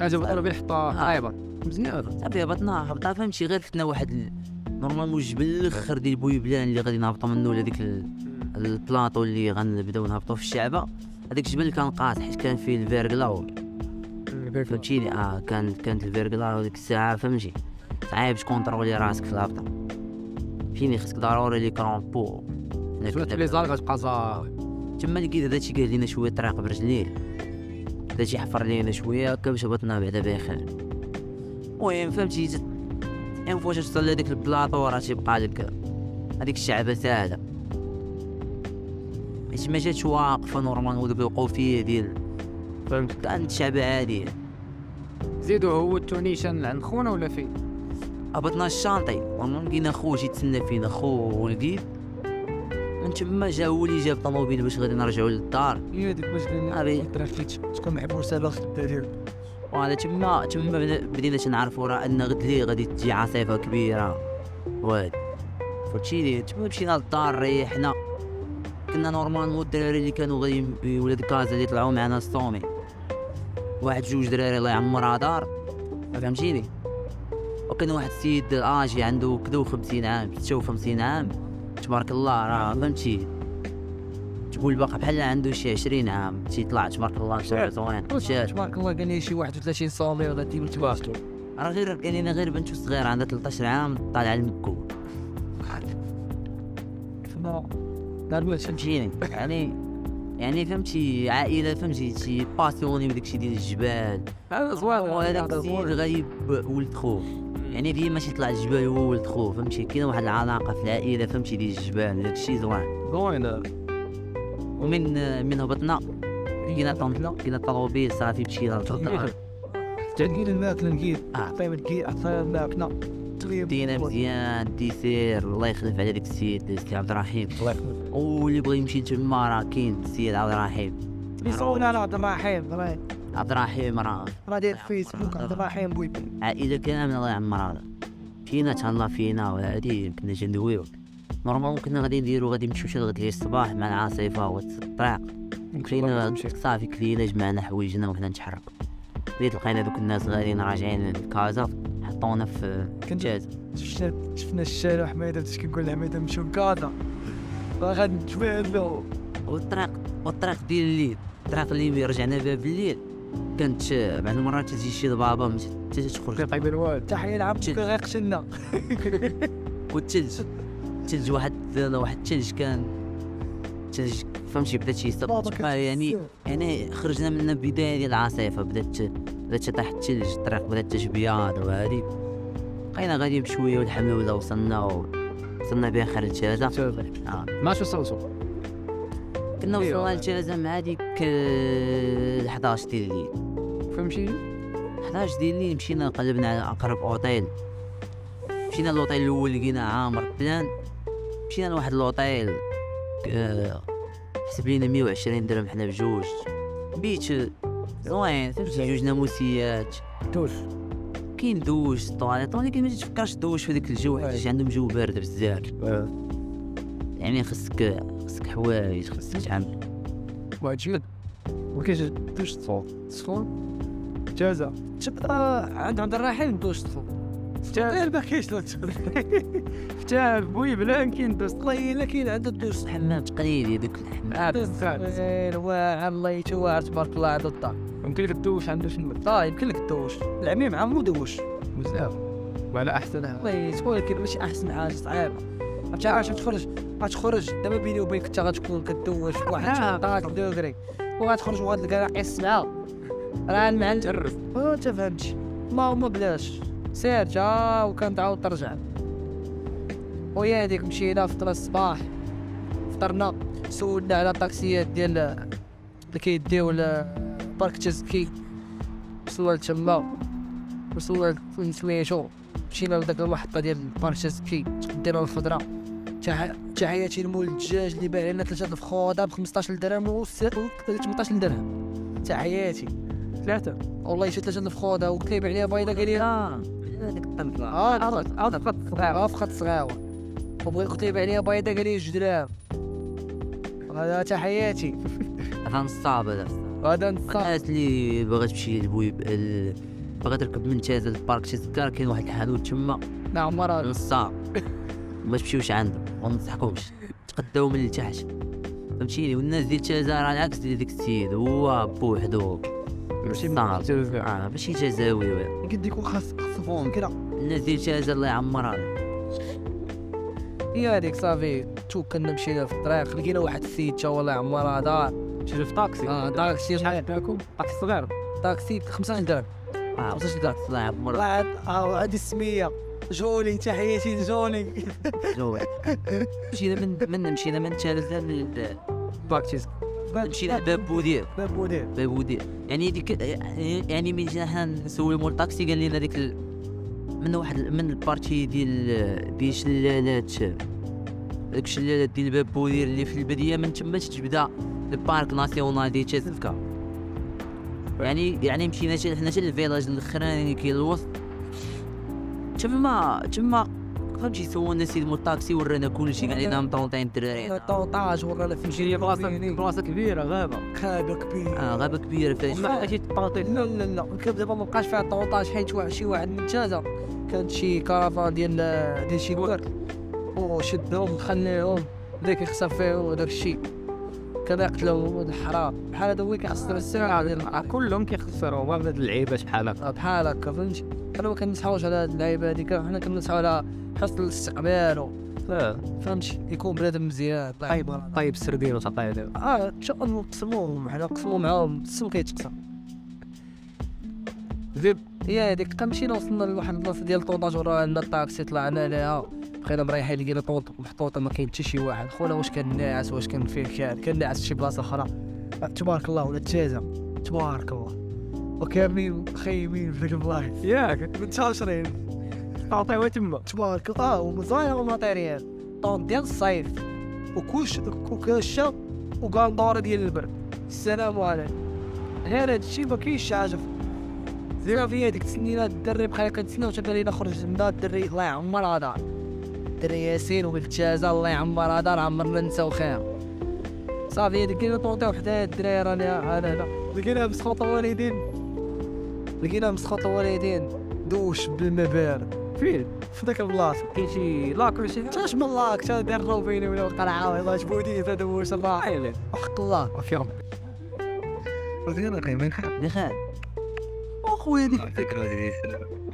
اجا أنا بالحطه خايبه مزيان. صافي هبطنا هبطنا فهمتي غير فتنا واحد ال... normalement الجبل الآخر ديال بويبلان اللي غادي نهبطوا منه لهذيك ال... البلاطو اللي غنبداو نهبطوا في الشعبة. هذاك الجبل كان قاصح حيت كان فيه فهمتيني آه كان كانت ال verglas هذيك الساعة فهمتي؟ صعيب تكونترولي راسك في الهبطه فيني خصك ضروري les crampons شوية لي زال غتبقى زاوي تما لقيت هذا الشيء قال لنا شوية طريق برجليه هذا الشيء حفر لينا شوية هكا باش هبطنا بعدا بخير المهم فهمتي يعني فواش توصل لهذيك البلاطو راه تيبقى لك هذيك الشعبة ساهلة. حيت ما جاتش واقفة نورمال ودوك الوقوفيه ديال. فهمت؟ كانت شعبة عادية. زيدو هو التونيشان عند خونا ولا فين؟ هبطنا الشانطي لقينا خوه جي تسنى فينا خوه ولقيت من تما جا هو اللي جاب طوموبيل باش غادي نرجعو للدار. هي ديك باش أبي. تكون محبوسه باغي الدليل وهذا تما تما بدينا تنعرفوا راه أن غد لي غادي تجي عاصفة كبيرة. وهادي فهمتي لي تما مشينا للدار ريحنا. كنا normalement الدراري اللي كانوا غادي ولاد كازا اللي طلعوا معنا ال sommet. واحد جوج دراري الله يعمرها دار. فهمتيني؟ وكان واحد السيد آجي عنده كدا وخمسين عام ستة وخمسين عام. تبارك الله راه فهمتي؟ تقول باقي بحال عنده شي عشرين عام تيطلع تبارك الله شي زوين. تبارك الله قال لي شي 31 sommet ولا تيم تبارك. راه غير كان لنا غير بنت صغيرة عندها 13 عام طالعة واش؟ فهمتيني؟ يعني يعني فهمتي عائلة فهمتي شي passionné بداك الشيء ديال الجبال. هذا زوين وهذاك السيد غايب ولد خوه. يعني ديما تيطلع الجبال هو ولد خوه فهمتي؟ كاين واحد العلاقة في العائلة فهمتي ديال الجبال داك الشيء زوين. زوين. ومن من هبطنا لقينا طون- لقينا طوموبيل صافي مشينا لقينا الماكله لقيت آه. طيب لقيت عطينا الماكلة. دينا مزيان dessert. الله يخلف على ديك السيد السي عبد الرحيم. الله يخلف واللي بغى يمشي تما راه كاين السيد عبد الرحيم. يصون أنا عبد الرحيم عبد الرحيم راه راه داير فيسبوك عبد الرحيم بويبي عائلة كاملة الله يعمرها فينا تهلا فينا وهادي كنا جا ندويو نورمالمون كنا غادي نديرو غادي نمشيو شي الغد الصباح مع العاصفة والطريق. كلينا صافي كلينا جمعنا حوايجنا وحنا نتحركو بديت لقينا دوك الناس غاديين راجعين لكازا. حطونا في كنت- جاز. شفنا شفنا الشارع حميده باش كنقول لحميده نمشيو لكازا راه غادي نتبادلو والطريق والطريق ديال الليل. الطريق اللي رجعنا بها بالليل. كانت بعض المرات تجي شي ما ت- تخرج. طيب الوالد تحيه لعبد جد. غير قتلنا. <laughs> والثلج الثلج واحد واحد الثلج كان. فهمتي بدا تيصب بابا تما يعني يعني خرجنا من بداية ديال العاصفة بدات بدات تطيح الثلج الطريق بدات تبيض وهادي. بقينا غادي بشوية والحمد لله وصلنا و... وصلنا بخير لتشازا آه. ما شو صوتو كنا أيوة. وصلنا لتشازا مع ديك ال 11 ديال الليل. فهمتي 11 ديال الليل مشينا قلبنا على أقرب أوتيل. مشينا لوطيل الأول لقينا عامر plein. مشينا لواحد آه، حسب لينا 120 درهم حنا بجوج. بيت زوين فهمتي؟ جوج ناموسيات. دوش. كاين دوش طواليط ولكن ما تفكرش دوش في ذاك الجو حيت عندهم جو بارد بزاف. يعني خصك خصك حوايج خصك تعمل. واجد. وكيش دوش صوت صوت جازا شفت عند عبد الرحيم دوش فتاة ما كاينش <laughs> لا فتاة بوي بلا كاين والله الا كاين عنده دوش حمام تقليدي ذاك الحمام واعر الله يتوار تبارك الله عنده الدار. يمكن لك الدوش عنده شنو؟ آه يمكن لك الدوش العميم عمو دوش. بزاف. وعلى احسنها والله تقول لك ماشي أحسن حاجة صعيبة. عرفتي عاش تخرج غتخرج دابا بيني وبينك انت غتكون كدوش في واحد آه. 18 دوغري وغتخرج وغتلقى راه السبعه راه المعلم. جرب. ما تفهمتش اللهم بلاش. سير جا وكنتعاود ترجع. ويا هذيك مشينا فطرة الصباح. فطرنا سولنا على الطاكسيات ديال اللي كيديو لبارك تزكي وصلنا لتما. وصلنا لسميتو مشينا لداك المحطة ديال بارك تزكي دينا الخضرة تح- تحياتي لمول الدجاج اللي بايع لنا ثلاثة الفخوضة ب 15 درهم و 18 درهم. تحياتي ثلاثة. والله شي ثلاثة الفخوضة وقلت لي بيع لي بيضة قال لي آه هذاك الطنطا آه عرفت خط صغيرة في خط صغيرة لي بيع لي بيضة قال لي جوج دراهم هذا تحياتي <laughs> هذا نصاب هذا. هذا نصاب. الناس اللي باغا تمشي لبويب باغا تركب من تازا لبارك تذكر كاين واحد الحانوت تما. نعم مرة نصاب. <laughs> ما تمشيوش عنده وما تنصحكمش. تقداو من لتحت فهمتيني؟ والناس ديال تازا راه العكس ديال ديك السيد هو بوحدو ماشي مجازة. آه ماشي جزاوي. قد يكون خاص خصفون كذا الناس ديال تازا الله يعمرها. هي هذيك صافي تو كنا مشينا في الطريق لقينا واحد السيد جا والله يعمرها دار شري في طاكسي. آه طاكسي. شحال تاكل طاكسي صغير. طاكسي 15 درهم. آه 15 درهم الله يعمرها طلعت آه عندي السمية. جوني تحياتي لجوني. جوي <laughs> مشينا من من مشينا من لل- طاكسي مشينا لباب بودير. باب بودير باب بودير يعني ديك يعني من جينا حنا نسولو مول الطاكسي قال لنا ديك. من واحد من ال partie ديال ديال شلالات. داك الشلالات ديال باب بودير اللي في الباديه من تما تتبدا ال parc national ديال تازكا يعني يعني مشينا حنا حتى لل village الأخراني كاين الوسط تما تما فهمتي سولنا سيد مول الطاكسي ورانا كلشي قال لنا مطونطين الدراري طونطاج ورانا في جيري بلاصه بلاصه كبيرة غابة. غابة كبير آه غابة كبيرة فاش ما لقيتي تباطي لا لا لا. كان دابا ما بقاش فيها طونطاج حيت واحد شي واحد من تازا كانت شي كارافان ديال ديال شي ورد وشدهم خليهم. بدا كيخسر فيهم وداك الشيء. كان يقتلهم الحرام بحال هذا هو كيخسر الساعة ديال العقل كلهم كيخسروا ما بنات اللعيبة شحال هكا. بحال هكا فهمتي أنا ما كنسحوش على هاد اللعيبة هاديك حنا كنسحو على حسن الاستقبال فهمتي يكون بنادم مزيان طيب طيب السردين وتعطيه دابا آه إن شاء الله نقسموهم حنا نقسمو معاهم السم كيتقسم زيد هي هذيك كنمشينا وصلنا لواحد البلاصه ديال الطونطاج ورا عندنا الطاكسي طلعنا ليها بقينا مريحين لقينا طونط محطوطة ما كاين حتى شي واحد. خونا واش كان ناعس؟ واش كان فيه كان كان ناعس في شي بلاصة أخرى. تبارك الله ولا تازا تبارك الله. وكاملين مخيمين في ديك البلايص؟ ياك متشاشرين تعطيوها تما. تبارك الله ومزايا وماتيريال. طون ديال الصيف وكلش وكاشة وقندورة ديال البرد. السلام عليكم. غير هادشي ما كاينش شي حاجة. زين في هذيك السنينات الدري بقى كنتسناو حتى بالينا خرج من دار الدري. الله يعمر دار. الدري ياسين وبالتجازة الله يعمر دار عمرنا نساو خير. صافي لقينا طونطيو حدايا الدراري رانا أنا هنا لقينا مسخوط الوالدين لقينا مسخوط الوالدين دوش بالماء بارد فين؟ في ذاك البلاصه كاين شي لاكر شي تاش من لاك؟ تا دار روبيني ولا قرعة والله جبودي تا دوش حاجة وحق الله. فيهم مزيان أخي ما نخاف بخير أخويا ديك ديال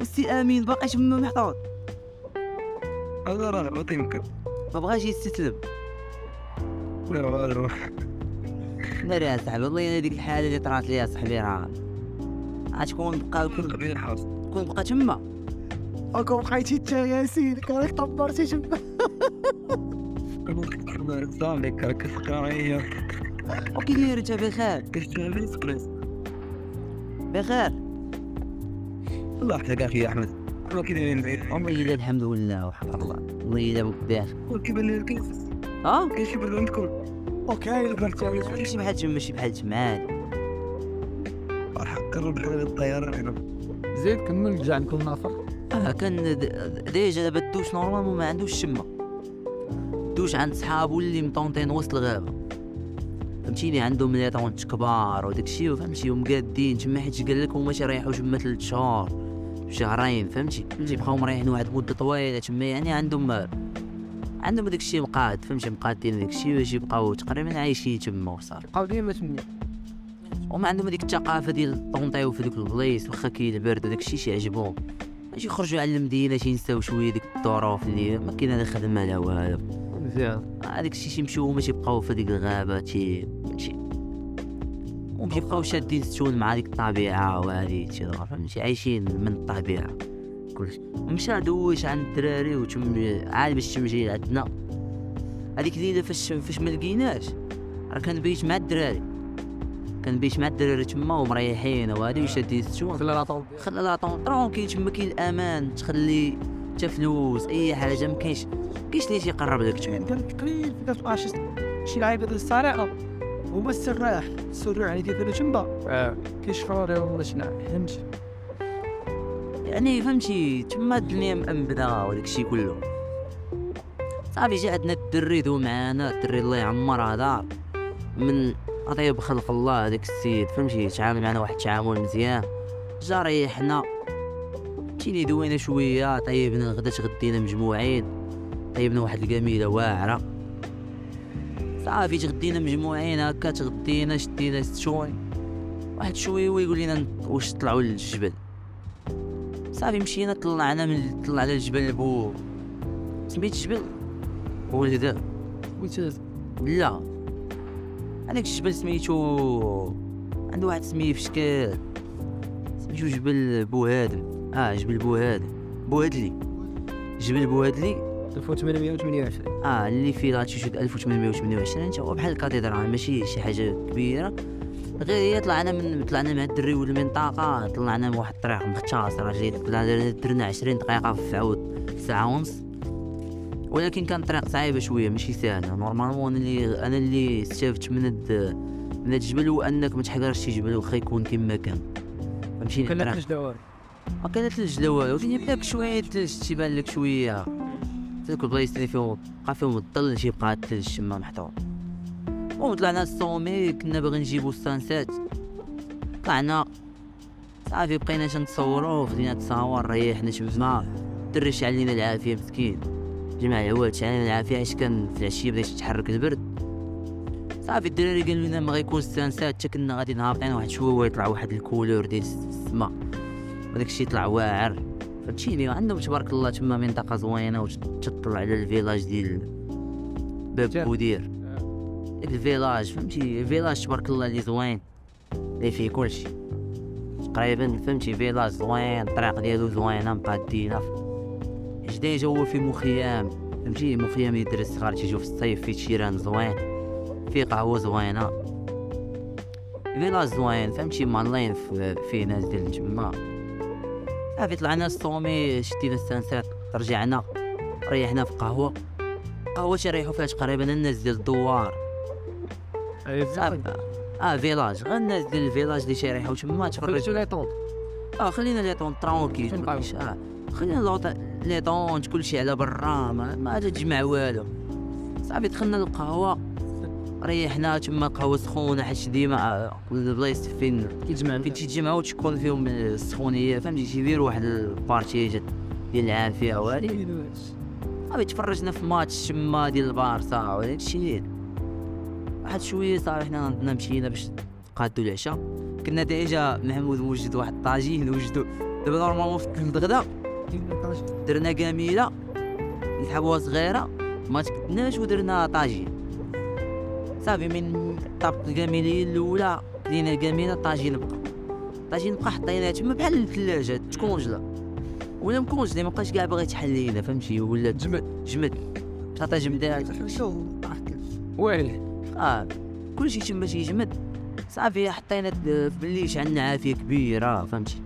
السي آمين باقي تما محطوط هذا راه غلط يمكن. ما بغاش يستسلم. لا والو لا يا صاحبي والله أنا ديك الحالة اللي طرات لي يا صاحبي راه غتكون بقى كون قبيل الحاصل كون بقى تما. اكون بقيتي انت ياسين كانك طبرتي تما. كان كفكرة هي وكي داير انت بخير. سبريس بخير. الله يحفظك أخي أحمد. أنا كي دايرين بعيد والله الا الحمد لله وحق الله. والله الا بكباش كيبان لي كاين آه شي برد عندكم أوكي ماشي بحال تما ماشي بحال تما عادي راح قرب بحال الطيارة. زيد كمل رجع عندكم ناصر آه كان déjà دابا الدوش normalement ما عندوش شمة. دوش عند صحابو اللي مطونطين وسط الغابه فهمتيني عندهم les tentes كبار وداكشي فهمتي ومقادين. تما حيت قال لك هما تيريحوا تما ثلاث شهور. شهرين فهمتي؟ فهمتي بقاو مريحين واحد المده طويله تما يعني عندهم عندهم داكشي مقاد فهمتي؟ مقادين داكشي باش يبقاو تقريبا عايشين تما وصافي. بقاو ديما تما. وما عندهم هذيك الثقافه ديال طونطيو في دوك البلايص واخا كاين البرد وداك الشيء شي عجبهم باش يخرجوا على المدينة شي ينساو شوية ديك الظروف اللي ما كاين لا خدمة لا والو. مزيان. هذاك الشيء شي يمشيو هما تيبقاو في ديك الغابة تي شي وتيبقاو شادين ستون مع ديك الطبيعة وهادي تي فهمتي؟ عايشين من الطبيعة كلشي مشى دوش عند الدراري وتم عاد باش تمشي عندنا. هذيك الليلة فاش فاش ما لقيناش. راه كان بيت مع الدراري. كان بيت مع الدراري تما ومريحين وهادي وشادين ستون خلي لا طول خلى لا طون. كاين تما كاين الأمان تخلي حتى فلوس أي حاجة ما كاينش كاينش اللي تيقرب لك تما. كان قليل كتبقى شي شي لعيبه ديال الصراحه هما السراح السراح اللي كيديروا تما آه. كيشفروا ولا شنو فهمتي؟ يعني فهمتي تما الدنيا مأمنة وداك الشيء كله. صافي جا عندنا الدري دو معانا الدري الله يعمر هذا. من أطيب خلق الله هذاك السيد فهمتي؟ تعامل معنا واحد التعامل مزيان. جا ريحنا. تيني دوينا شوية طيبنا الغدا تغدينا مجموعين. طيبنا واحد القميلة واعرة. صافي تغدينا مجموعين هكا تغدينا شدينا شوي واحد شوية ويقول لنا واش طلعوا للجبل. صافي مشينا طلعنا من طلعنا الجبل بو سميت الجبل؟ هو الهدا ويتاز لا. هذاك الجبل سميتو عنده واحد سميه في شكل. سميتو جبل بوهادم آه جبل بوهادم بوهدلي جبل بوهدلي 1828 آه اللي فيه l'altitude 1828 انت هو بحال ال cathédrale ماشي شي حاجة كبيرة. غير هي طلعنا من طلعنا مع الدري والمنطقة طلعنا من واحد الطريق مختصرة جيت طلعنا درنا عشرين دقيقة في عوض ساعة ونص. ولكن كان طريق صعيبة شوية ماشي سهلة normalement أنا اللي أنا اللي استفدت من هاد من الجبل هو انك ما تحقرش شي جبل واخا يكون كيما كان. فهمتيني؟ كنا الطريق. ثلج دوار ما كان ثلج لا والو كان يبان لك شوية ثلج تيبان لك شوية. تلك البلايص اللي فيهم بقى فيهم الظل تيبقى الثلج تما محطوط وطلعنا ال sommet كنا باغي نجيبو ال sunset. طلعنا صافي بقينا تنتصورو خدينا تصاور ريحنا تما الدري شعل لينا العافية مسكين. جمع العواد شعل لينا العافية علاش كان في العشية بدا يتحرك البرد. صافي الدراري قالوا لنا ما غيكون ال sunset حتى كنا غادي هابطين واحد شوية ويطلع واحد ال couleur ديال السما. وداك الشيء طلع واعر. فهمتيني عندهم تبارك الله تما منطقة زوينة وتطلع على ال village ديال باب. بودير. ديك ال village فهمتي؟ ال village تبارك الله اللي زوين. اللي فيه كلشي تقريبا فهمتي؟ village زوين الطريق ديالو زوينة مقادينه déjà هو فيه مخيم. فهمتي؟ مخيم يدرس الصغار تيجيو في الصيف فيه terrain زوين. فيه قهوة زوينة. village زوين فهمتي؟ مالين في- فيه ناس ديال الجماعة صافي طلعنا ال sommet شدينا ال sunset رجعنا ريحنا في قهوة. قهوة تيريحو فيها تقريبا الناس ديال الدوار. صافي. آه village. غير الناس ديال ال village اللي تيريحو تما تفرجوا les tentes آه خلينا les tentes tranquilles آه خلينا لوط les tentes كلشي على برا ما, ما تجمع والو. صافي دخلنا للقهوة. ريحنا تما القهوة سخونة حيت ديما آه، البلايص فين؟ كيتجمع. فين تيتجمعو تكون فيهم السخونية. فهمتي؟ تيديرو واحد ال partie ديال العافية وهادي صافي تفرجنا في ماتش تما ديال البارسا وداك الشيء واحد شوية صافي حنا عندنا مشينا باش نقادو العشاء. كنا déjà محمود وجد واحد الطاجين وجدو دابا normalement في الغدا درنا كاميلة نسحبوها صغيره ما تكدناش ودرنا طاجين. صافي من طابت الكاميليه الأولى كلينا الكاميله الطاجين بقى الطاجين بقى حطيناه تما بحال الثلاجه تكونجلا ولا مكونجلي ما بقاش كاع باغي يتحل لينا فهمتي؟ ولا جمد. جمد. بطاطا جمدات ويلي. آه كلشي تما تيجمد صافي حطينا الليش عندنا عافية كبيرة فهمتي؟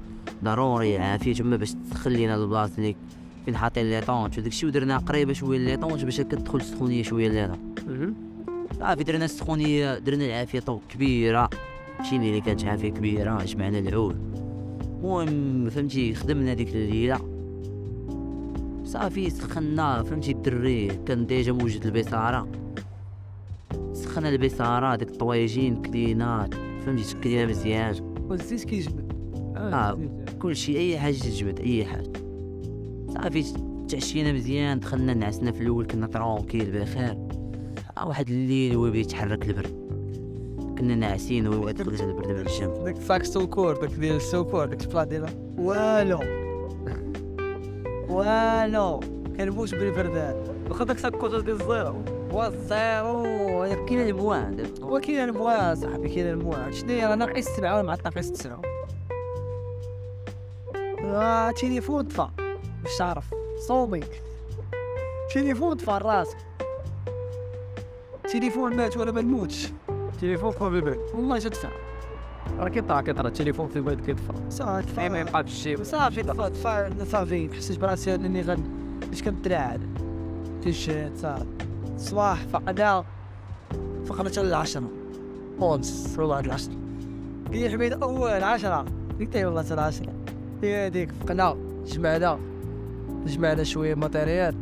ضروري عافية تما باش تدخل لينا البلاصة اللي فين حاطين لي طونج وداك الشيء ودرنا قريبة شوية لي طونج باش هكا تدخل السخونيه شوية لينا صافي درنا السخونيه درنا العافية طو كبيرة. مشينا اللي كانت عافية كبيرة جمعنا العود. المهم فهمتي خدمنا ديك الليلة. صافي سخنا فهمتي الدري كان déjà موجد البصارة. سخنا البصارة ديك الطوايجين كلينا فهمتي تكلينا مزيان. والزيت كيجبد. آه. كلشي أي حاجة تجبد أي حاجة. صافي تعشينا مزيان دخلنا نعسنا في الأول كنا tranquilles بخير. واحد الليل وهو بدا يتحرك البرد كنا ناعسين وهو يدخل البرد من الشمس داك sac secours داك ديال ال secours داك البلا ديالها. والو. والو. كنموت بالبردان. واخا داك ساكوطه ديال الزيرو. والزيرو. كاين الموان وكاين الموا صاحبي كاين الموا شنو هي؟ راه ناقص سبعة مع ناقص تسعة. آه تليفون طفى باش تعرف صومي تليفون طفى راسك تليفون مات ولا ما نموتش. تليفون في البيت والله تدفع راه كيطلع كيطلع التليفون في البيت كيطفى. صافي ما يبقى بشي. صافي طفى طفى صافي. حسيت براسي انني غن. اش كنترعد تيشيرت صافي. الصباح فقنا فقنا حتى العشرة ونص ربع العشرة. قال لي حميد أول عشرة. قلت له والله حتى العشرة. هي هذيك فقنا جمعنا. جمعنا شوية matériel.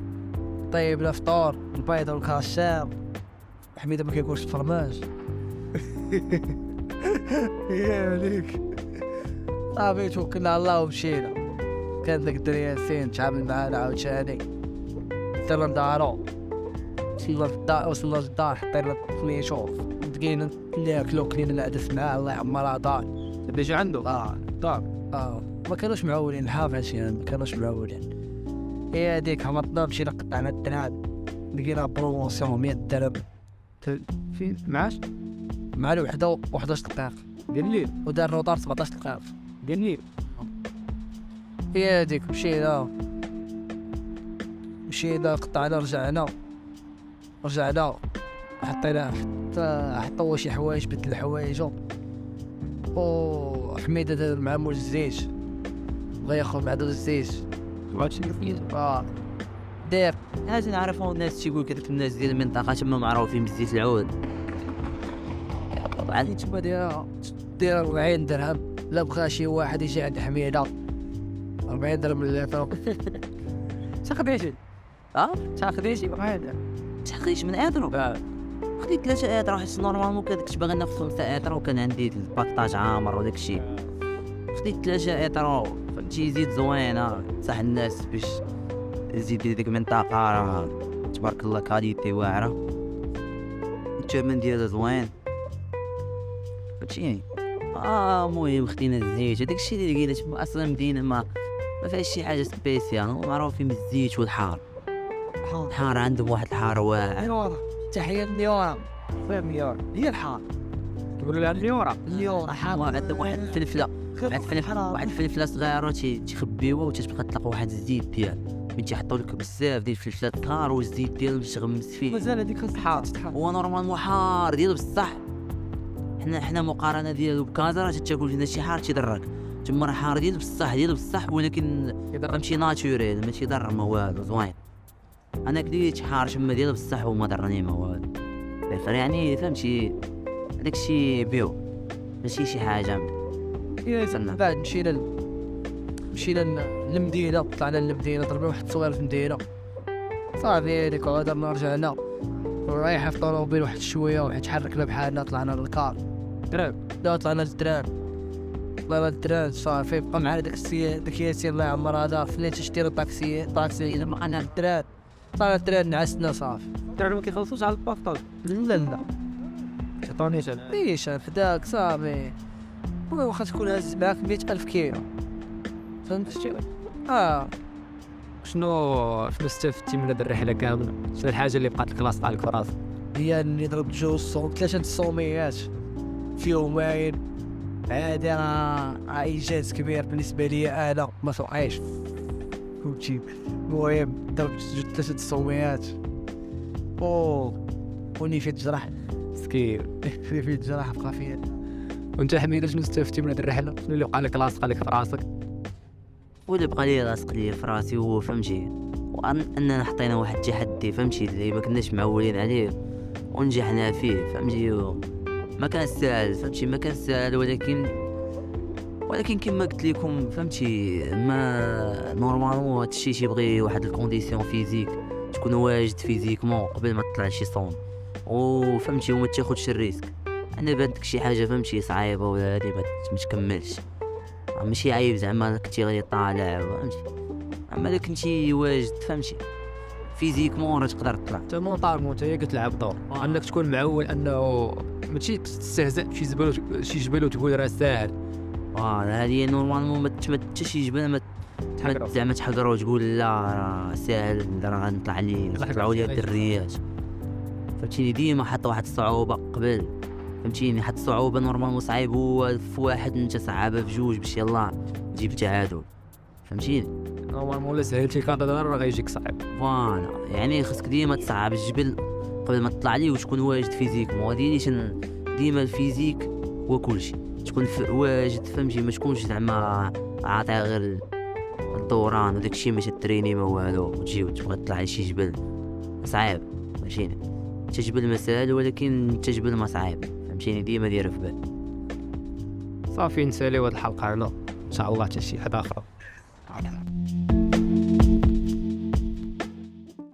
طيبنا فطور. البيض والكاشير حميدة ما كياكلش الفرماج هي <laughs> هذيك صافي توكلنا على الله ومشينا. كان داك الدري ياسين تعامل معانا عاوتاني درنا لدارو وصلنا للدار وصلنا للدار حطينا الفليشوف بقينا ناكلو كلينا العدس معاه الله يعمرها دار ديجا عنده؟ آه. دار آه. ما كانوش معولين الحاف عشان ما كانوش معولين. هي هذيك هبطنا مشينا قطعنا الدرهم لقينا بروموسيون 100 درهم. في معاش؟ مع الوحدة و11 دقيقة ديال الليل ودار نوطار 17 دقيقة ديال الليل هي هذيك مشينا مشينا قطعنا رجعنا. رجعنا. حطينا حتى حطوا شي حوايج بدل حوايجو. وحميدة دار مع مول الزيت. بغا ياخذ مع دار الزيت. آه. دار هذا نعرفو الناس تيقول لك هذوك الناس ديال المنطقة تما معروفين بزيت العود. طبعا. تما دايرة دايرة 40 درهم. لا بغى شي واحد يجي عند حميدة. 40 درهم الليتر <laughs> تاخذ آه تاخذ شي واحد. تحقيش من ايدرو خديت ثلاثة ايدرو حيت نورمالمون كنت باغي ناخذ خمسة ايدرو كان عندي الباكطاج عامر وداك الشيء خديت ثلاثة ايدرو فهمتي؟ زيت زوينة صح الناس باش الزيت ديال ديك المنطقة راه. تبارك الله qualité واعرة الثمن ديالها زوين. فهمتيني؟ آه المهم خدينا الزيت. هداك الشيء اللي لقينا تما أصلا مدينة ما ما فيهاش شي حاجة spécial. هما معروفين بالزيت والحار. الحار عندهم واحد الحار واعر. تحية اليورا فهم اليورا هي الحار. تقولوا لها اليورا اليورا حار. عندهم واحد الفلفلة. واحد الفلفله واحد الفلفلة صغيرة تي- تيخبيوها وتتبقى تلقى واحد الزيت ديال من تيحطوا لك بزاف ديال الفلفلات حار والزيت ديالهم تغمس فيه مازال هذيك خاص حار هو normalement حار ديالو بصح. حنا حنا مقارنة ديالو بكازا راه تاكل فينا شي حار تيضرك. تما راه حار ديالو بصح ديالو بصح ولكن ماشي ناتوريل ماشي ضر ما والو زوين. أنا كليت حار تما ديالو بصح وما ضرني ما والو. يعني فهمتي داكشي بيو ماشي شي حاجة. من بعد مشينا مشينا ل- للمدينة طلعنا للمدينة ضربنا واحد التصوير في المدينة. صافي هذيك غادرنا رجعنا. ورايحة في طوموبيل واحد شوية واحد تحركنا بحالنا طلعنا للكار. دراب لا طلعنا للدراب طلعنا للدراب صافي. بقى معنا داك السي داك ياسين الله يعمر هذا. فليت تشتري طاكسي طاكسي إذا ما الدراب طلعنا للدراب نعسنا صافي. الدراري ما كيخلصوش على الباكطاج لا لا. عطونيش أنا ليش فداك صافي. واخا تكون هاز معاك مئة ألف كيلو. فهمت؟ شي آه. شنو شنو استفدتي من هذه الرحلة كاملة؟ شنو الحاجة اللي بقات لك لاصقه عليك في راسك هي إني ضربت جوج صوم. ثلاثة الصوميات في يومين. هذا انجاز كبير بالنسبة لي أنا. ما توقعيش فهمتي المهم ضربت جوج ثلاثة الصوميات أوه. وني في الجرح مسكين. <laughs> في الجرح بقى فيها وأنت حميدة شنو استفدتي من هذه الرحلة؟ شنو اللي بقى لك لاصقه لك في راسك؟ واللي بقى لي لاصق لي في راسي هو فهمتي وأن أننا حطينا واحد التحدي فهمتي اللي ما كناش معولين عليه. ونجحنا فيه فهمتي ما كان سهل فهمتي ما كان سهل ولكن ولكن كما قلت لكم فهمتي ما normalement هادشي تيبغي واحد ال condition physique تكون واجد physiquement قبل ما تطلع شي صون وفهمتي وما تاخدش ال risque. إلا بانت لك شي حاجة فهمتي صعيبة ولا هادي ما تكملش. ماشي عيب زعما كنتي غادي طالع فهمتي؟ أما إلا كنتي واجد فهمتي؟ physiquement راه تقدر تطلع. انت mentalement انت هي كتلعب دور. أنك تكون معول أنه ماشي تستهزأ بشي زبل شي جبل وتقول راه ساهل. voilà هادي normalement ما ت- ما حتى شي جبل ما زعما تحقر وتقول لا راه ساهل راه غنطلع لي طلعوا لي الدريات. فهمتيني؟ ديما حط واحد الصعوبة قبل. فهمتيني؟ حط صعوبة normalement صعيب هو في واحد أنت صعبها في جوج باش يلا تجيب التعادل فهمتيني؟ normalement الا سهلتي كادا راه غيجيك صعيب. voilà. يعني خاصك ديما تصعب الجبل قبل ما تطلع ليه وتكون واجد physiquement هادي اللي تن- ديما ال physique هو كلشي. تكون واجد فهمتي ما تكونش زعما عاطي غير الدوران وداك الشيء ماشي تريني ما والو وتجي وتبغي تطلع لشي جبل. صعيب. فهمتيني؟ انت جبل ما ساهل ولكن انت جبل ما صعيب. فهمتيني ديما دايره في بالي صافي نساليو هاد الحلقة هنا إن شاء الله حتى شي حدا أخرى نعم.